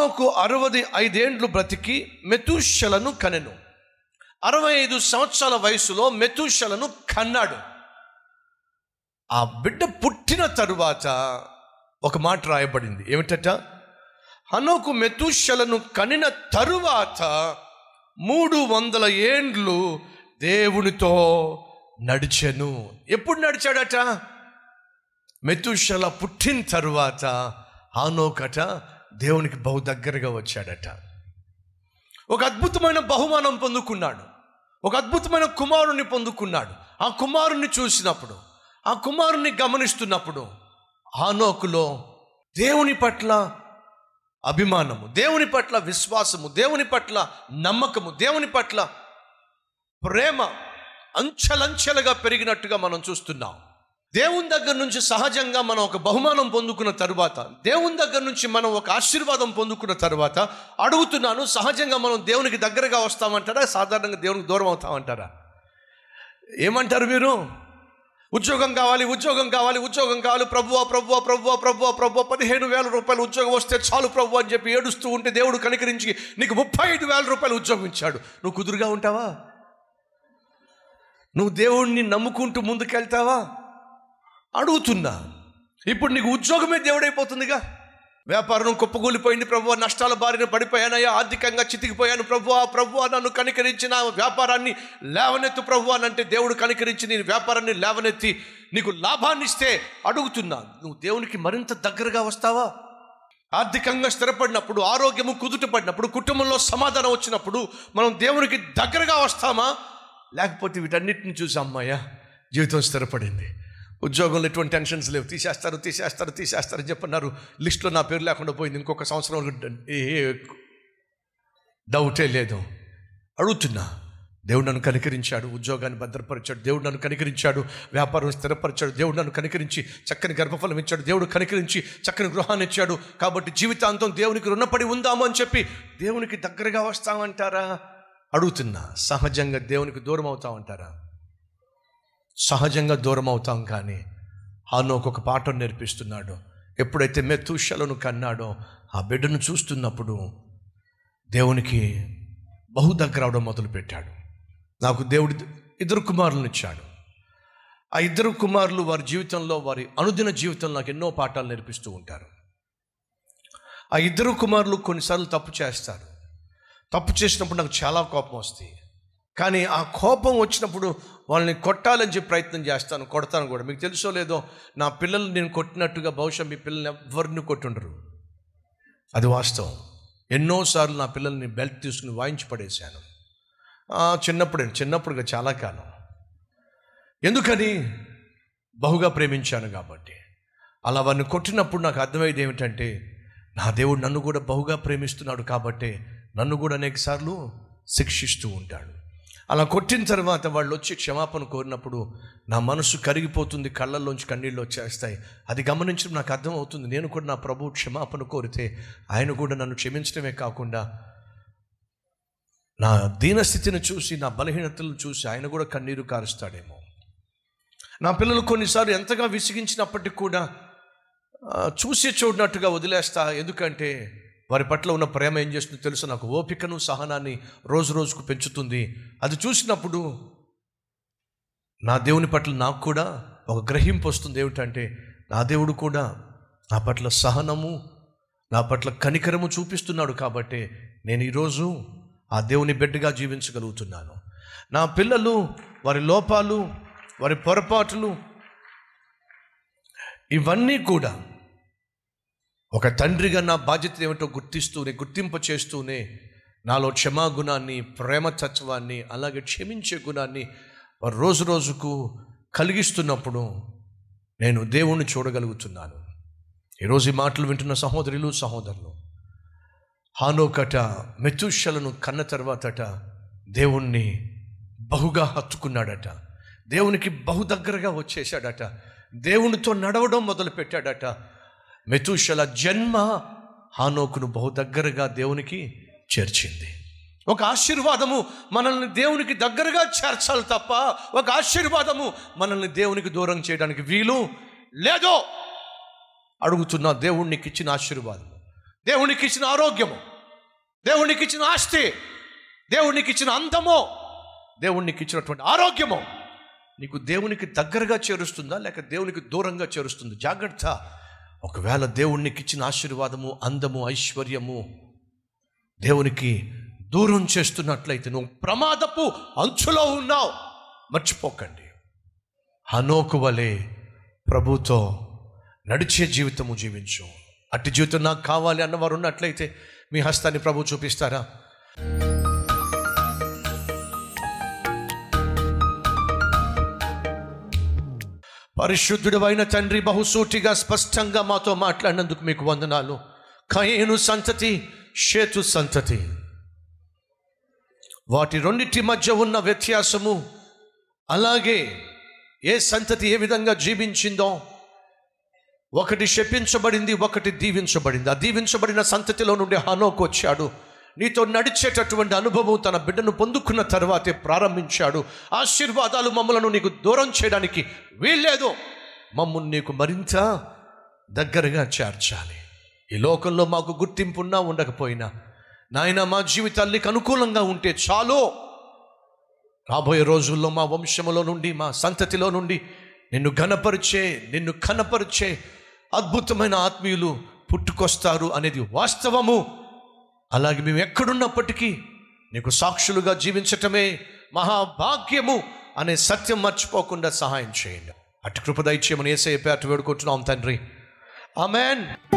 హానోకు అరవది ఐదేండ్లు బ్రతికి మెతుషలను కనెను. అరవై ఐదు సంవత్సరాల వయసులో మెతుషలను కన్నాడు. ఆ బిడ్డ పుట్టిన తరువాత ఒక మాట రాయబడింది. ఏమిటట? హనోకు మెతుషలను కనిన తరువాత మూడు వందల ఏండ్లు దేవునితో నడిచెను. ఎప్పుడు నడిచాడట? మెతుషల పుట్టిన తరువాత. హానోకట దేవునికి బహు దగ్గరగా వచ్చాడట. ఒక అద్భుతమైన బహుమానం పొందుకున్నాడు. ఒక అద్భుతమైన కుమారుణ్ణి పొందుకున్నాడు. ఆ కుమారుణ్ణి చూసినప్పుడు ఆ కుమారుణ్ణి గమనిస్తున్నప్పుడు ఆనోకులో దేవుని పట్ల అభిమానము దేవుని పట్ల విశ్వాసము దేవుని పట్ల నమ్మకము దేవుని పట్ల ప్రేమ అంచెలంచెలుగా పెరిగినట్టుగా మనం చూస్తున్నాం. దేవుని దగ్గర నుంచి సహజంగా మనం ఒక బహుమానం పొందుకున్న తరువాత దేవుని దగ్గర నుంచి మనం ఒక ఆశీర్వాదం పొందుకున్న తర్వాత అడుగుతున్నాను సహజంగా మనం దేవునికి దగ్గరగా వస్తామంటారా? సాధారణంగా దేవునికి దూరం అవుతామంటారా? ఏమంటారు మీరు? ఉద్యోగం కావాలి ఉద్యోగం కావాలి ఉద్యోగం కావాలి. ప్రభువా ప్రభువా ప్రభువా ప్రభువా ప్రభువా పదిహేను వేల రూపాయలు ఉద్యోగం వస్తే చాలు ప్రభు అని చెప్పి ఏడుస్తూ ఉంటే దేవుడు కనికరించి నీకు ముప్పై ఐదు వేల రూపాయలు ఉద్యోగం ఇచ్చాడు. నువ్వు కుదురుగా ఉంటావా? నువ్వు దేవుణ్ణి నమ్ముకుంటూ ముందుకెళ్తావా? అడుగుతున్నా. ఇప్పుడు నీకు ఉద్యోగమే దేవుడైపోతుందిగా. వ్యాపారం కుప్పకూలిపోయింది ప్రభు నష్టాల బారిన పడిపోయానయ్యా ఆర్థికంగా చితికిపోయాను ప్రభు ప్రభు నన్ను కనికరించిన వ్యాపారాన్ని లేవనెత్తు ప్రభు అని అంటే దేవుడు కనికరించి నీ వ్యాపారాన్ని లేవనెత్తి నీకు లాభాన్ని ఇస్తే అడుగుతున్నా. నువ్వు దేవునికి మరింత దగ్గరగా వస్తావా? ఆర్థికంగా స్థిరపడినప్పుడు ఆరోగ్యము కుదుటపడినప్పుడు కుటుంబంలో సమాధానం వచ్చినప్పుడు మనం దేవునికి దగ్గరగా వస్తామా? లేకపోతే వీటన్నిటిని చూసి అమ్మాయ జీవితం స్థిరపడింది. ఉద్యోగంలో ఎటువంటి టెన్షన్స్ లేవు. తీసేస్తారు తీసేస్తారు తీసేస్తారు అని చెప్పన్నారు. లిస్టులో నా పేరు లేకుండా పోయింది. ఇంకొక సంవత్సరం ఏ డౌటే లేదు. అడుగుతున్నా. దేవుడు నన్ను కనికరించాడు. ఉద్యోగాన్ని భద్రపరిచాడు. దేవుడు నన్ను కనికరించాడు. వ్యాపారం స్థిరపరిచాడు. దేవుడు నన్ను కనికరించి చక్కని గర్భఫలం ఇచ్చాడు. దేవుడు కనికరించి చక్కని గృహాన్ని ఇచ్చాడు. కాబట్టి జీవితాంతం దేవునికి రుణపడి ఉందాము అని చెప్పి దేవునికి దగ్గరగా వస్తామంటారా? అడుగుతున్నా. సహజంగా దేవునికి దూరం అవుతామంటారా? సహజంగా దూరం అవుతాం కానీ హానోకు ఒక పాఠం నేర్పిస్తున్నాడు. ఎప్పుడైతే మెతూషలను కన్నాడో ఆ బిడ్డను చూస్తున్నప్పుడు దేవునికి బహు దగ్గర అవడం మొదలుపెట్టాడు. నాకు దేవుడి ఇద్దరు కుమారులను ఇచ్చాడు. ఆ ఇద్దరు కుమారులు వారి జీవితంలో వారి అనుదిన జీవితంలో నాకు ఎన్నో పాఠాలు నేర్పిస్తూ ఉంటారు. ఆ ఇద్దరు కుమారులు కొన్నిసార్లు తప్పు చేస్తారు. తప్పు చేసినప్పుడు నాకు చాలా కోపం వస్తాయి కానీ ఆ కోపం వచ్చినప్పుడు వాళ్ళని కొట్టాలని చెప్పి ప్రయత్నం చేస్తాను కొడతాను కూడా. మీకు తెలుసో లేదో నా పిల్లలు నేను కొట్టినట్టుగా బహుశా మీ పిల్లల్ని ఎవరిని కొట్టుండరు. అది వాస్తవం. ఎన్నోసార్లు నా పిల్లల్ని బెల్ట్ తీసుకుని వాయించి పడేశాను. చిన్నప్పుడే చిన్నప్పుడుగా చాలా కాలం. ఎందుకని? బహుగా ప్రేమించాను కాబట్టి. అలా వారిని కొట్టినప్పుడు నాకు అర్థమయ్యేది ఏమిటంటే నా దేవుడు నన్ను కూడా బహుగా ప్రేమిస్తున్నాడు కాబట్టి నన్ను కూడా అనేకసార్లు శిక్షిస్తూ ఉంటాడు. అలా కొట్టిన తర్వాత వాళ్ళు వచ్చి క్షమాపణ కోరినప్పుడు నా మనసు కరిగిపోతుంది కళ్ళల్లోంచి కన్నీళ్ళు వచ్చేస్తాయి. అది గమనించడం నాకు అర్థమవుతుంది. నేను కూడా నా ప్రభు క్షమాపణ కోరితే ఆయన కూడా నన్ను క్షమించడమే కాకుండా నా దీనస్థితిని చూసి నా బలహీనతలను చూసి ఆయన కూడా కన్నీరు కారుస్తాడేమో. నా పిల్లలు కొన్నిసార్లు ఎంతగా విసిగించినప్పటికీ కూడా చూసి చూడనట్టుగా వదిలేస్తా. ఎందుకంటే వారి పట్ల ఉన్న ప్రేమ ఏం చేస్తుందో తెలుసు? నాకు ఓపికను సహనాన్ని రోజు రోజుకు పెంచుతుంది. అది చూసినప్పుడు నా దేవుని పట్ల నాకు కూడా ఒక గ్రహింపు వస్తుంది. ఏమిటంటే నా దేవుడు కూడా నా పట్ల సహనము నా పట్ల కనికరము చూపిస్తున్నాడు కాబట్టి నేను ఈరోజు ఆ దేవుని బిడ్డగా జీవించగలుగుతున్నాను. నా పిల్లలు వారి లోపాలు వారి పొరపాట్లు ఇవన్నీ కూడా ఒక తండ్రిగా నా బాధ్యత ఏమిటో గుర్తిస్తూనే గుర్తింప చేస్తూనే నాలో క్షమా గుణాన్ని ప్రేమ తత్వాన్ని అలాగే క్షమించే గుణాన్ని రోజు రోజుకు కలిగిస్తున్నప్పుడు నేను దేవుణ్ణి చూడగలుగుతున్నాను. ఈరోజు ఈ మాటలు వింటున్న సహోదరులు సహోదరులు హానోకట మెతుషలను కన్న తర్వాతట దేవుణ్ణి బహుగా హత్తుకున్నాడట. దేవునికి బహు దగ్గరగా వచ్చేసాడట దేవునితో నడవడం మొదలుపెట్టాడట. మెతుషల జన్మ హానోకును బహు దగ్గరగా దేవునికి చేర్చింది. ఒక ఆశీర్వాదము మనల్ని దేవునికి దగ్గరగా చేర్చాలి తప్ప ఒక ఆశీర్వాదము మనల్ని దేవునికి దూరం చేయడానికి వీలు లేదో అడుగుతున్న దేవునికి ఇచ్చిన ఆశీర్వాదము దేవునికి ఇచ్చిన ఆరోగ్యము దేవునికి ఇచ్చిన ఆస్తి దేవునికి ఇచ్చిన అందము దేవునికి ఇచ్చినటువంటి ఆరోగ్యము నీకు దేవునికి దగ్గరగా చేరుస్తుందా లేక దేవునికి దూరంగా చేరుస్తుంది? జాగ్రత్త. ఒకవేళ దేవునికి ఇచ్చిన ఆశీర్వాదము అందము ఐశ్వర్యము దేవునికి దూరం చేస్తున్నట్లయితే నువ్వు ప్రమాదపు అంచులో ఉన్నావు. మర్చిపోకండి. హనోకు వలె ప్రభుతో నడిచే జీవితము జీవించు. అట్టి జీవితం నాకు కావాలి అన్నవారు ఉన్నట్లయితే మీ హస్తాన్ని ప్రభు చూపిస్తారా? పరిశుద్ధుడు అయిన తండ్రి బహుసూటిగా స్పష్టంగా మాతో మాట్లాడినందుకు మీకు వందనాలు. కయేను సంతతి షేతు సంతతి. వాటి రెండింటి మధ్య ఉన్న వ్యత్యాసము అలాగే ఏ సంతతి ఏ విధంగా జీవించిందో ఒకటి శపించబడింది ఒకటి దీవించబడింది. ఆ దీవించబడిన సంతతిలో నుండి హనోకు వచ్చాడు. నీతో నడిచేటటువంటి అనుభవం తన బిడ్డను పొందుకున్న తర్వాతే ప్రారంభించాడు. ఆశీర్వాదాలు మమ్మలను నీకు దూరం చేయడానికి వీల్లేదు. మమ్మల్ని నీకు మరింత దగ్గరగా చేర్చాలి. ఈ లోకంలో మాకు గుర్తింపున్నా ఉండకపోయినా నాయన మా జీవితానికి అనుకూలంగా ఉంటే చాలు. రాబోయే రోజుల్లో మా వంశములో నుండి మా సంతతిలో నుండి నిన్ను ఘనపరిచే నిన్ను కనపరిచే అద్భుతమైన ఆత్మీయులు పుట్టుకొస్తారు అనేది వాస్తవము. అలాగే మేము ఎక్కడున్నప్పటికీ నీకు సాక్షులుగా జీవించటమే మహాభాగ్యము అనే సత్యం మర్చిపోకుండా సహాయం చేయండి. అటు కృప దయచేయమని ఏసే పేట వేడుకుంటున్నాం తండ్రి. ఆమెన్.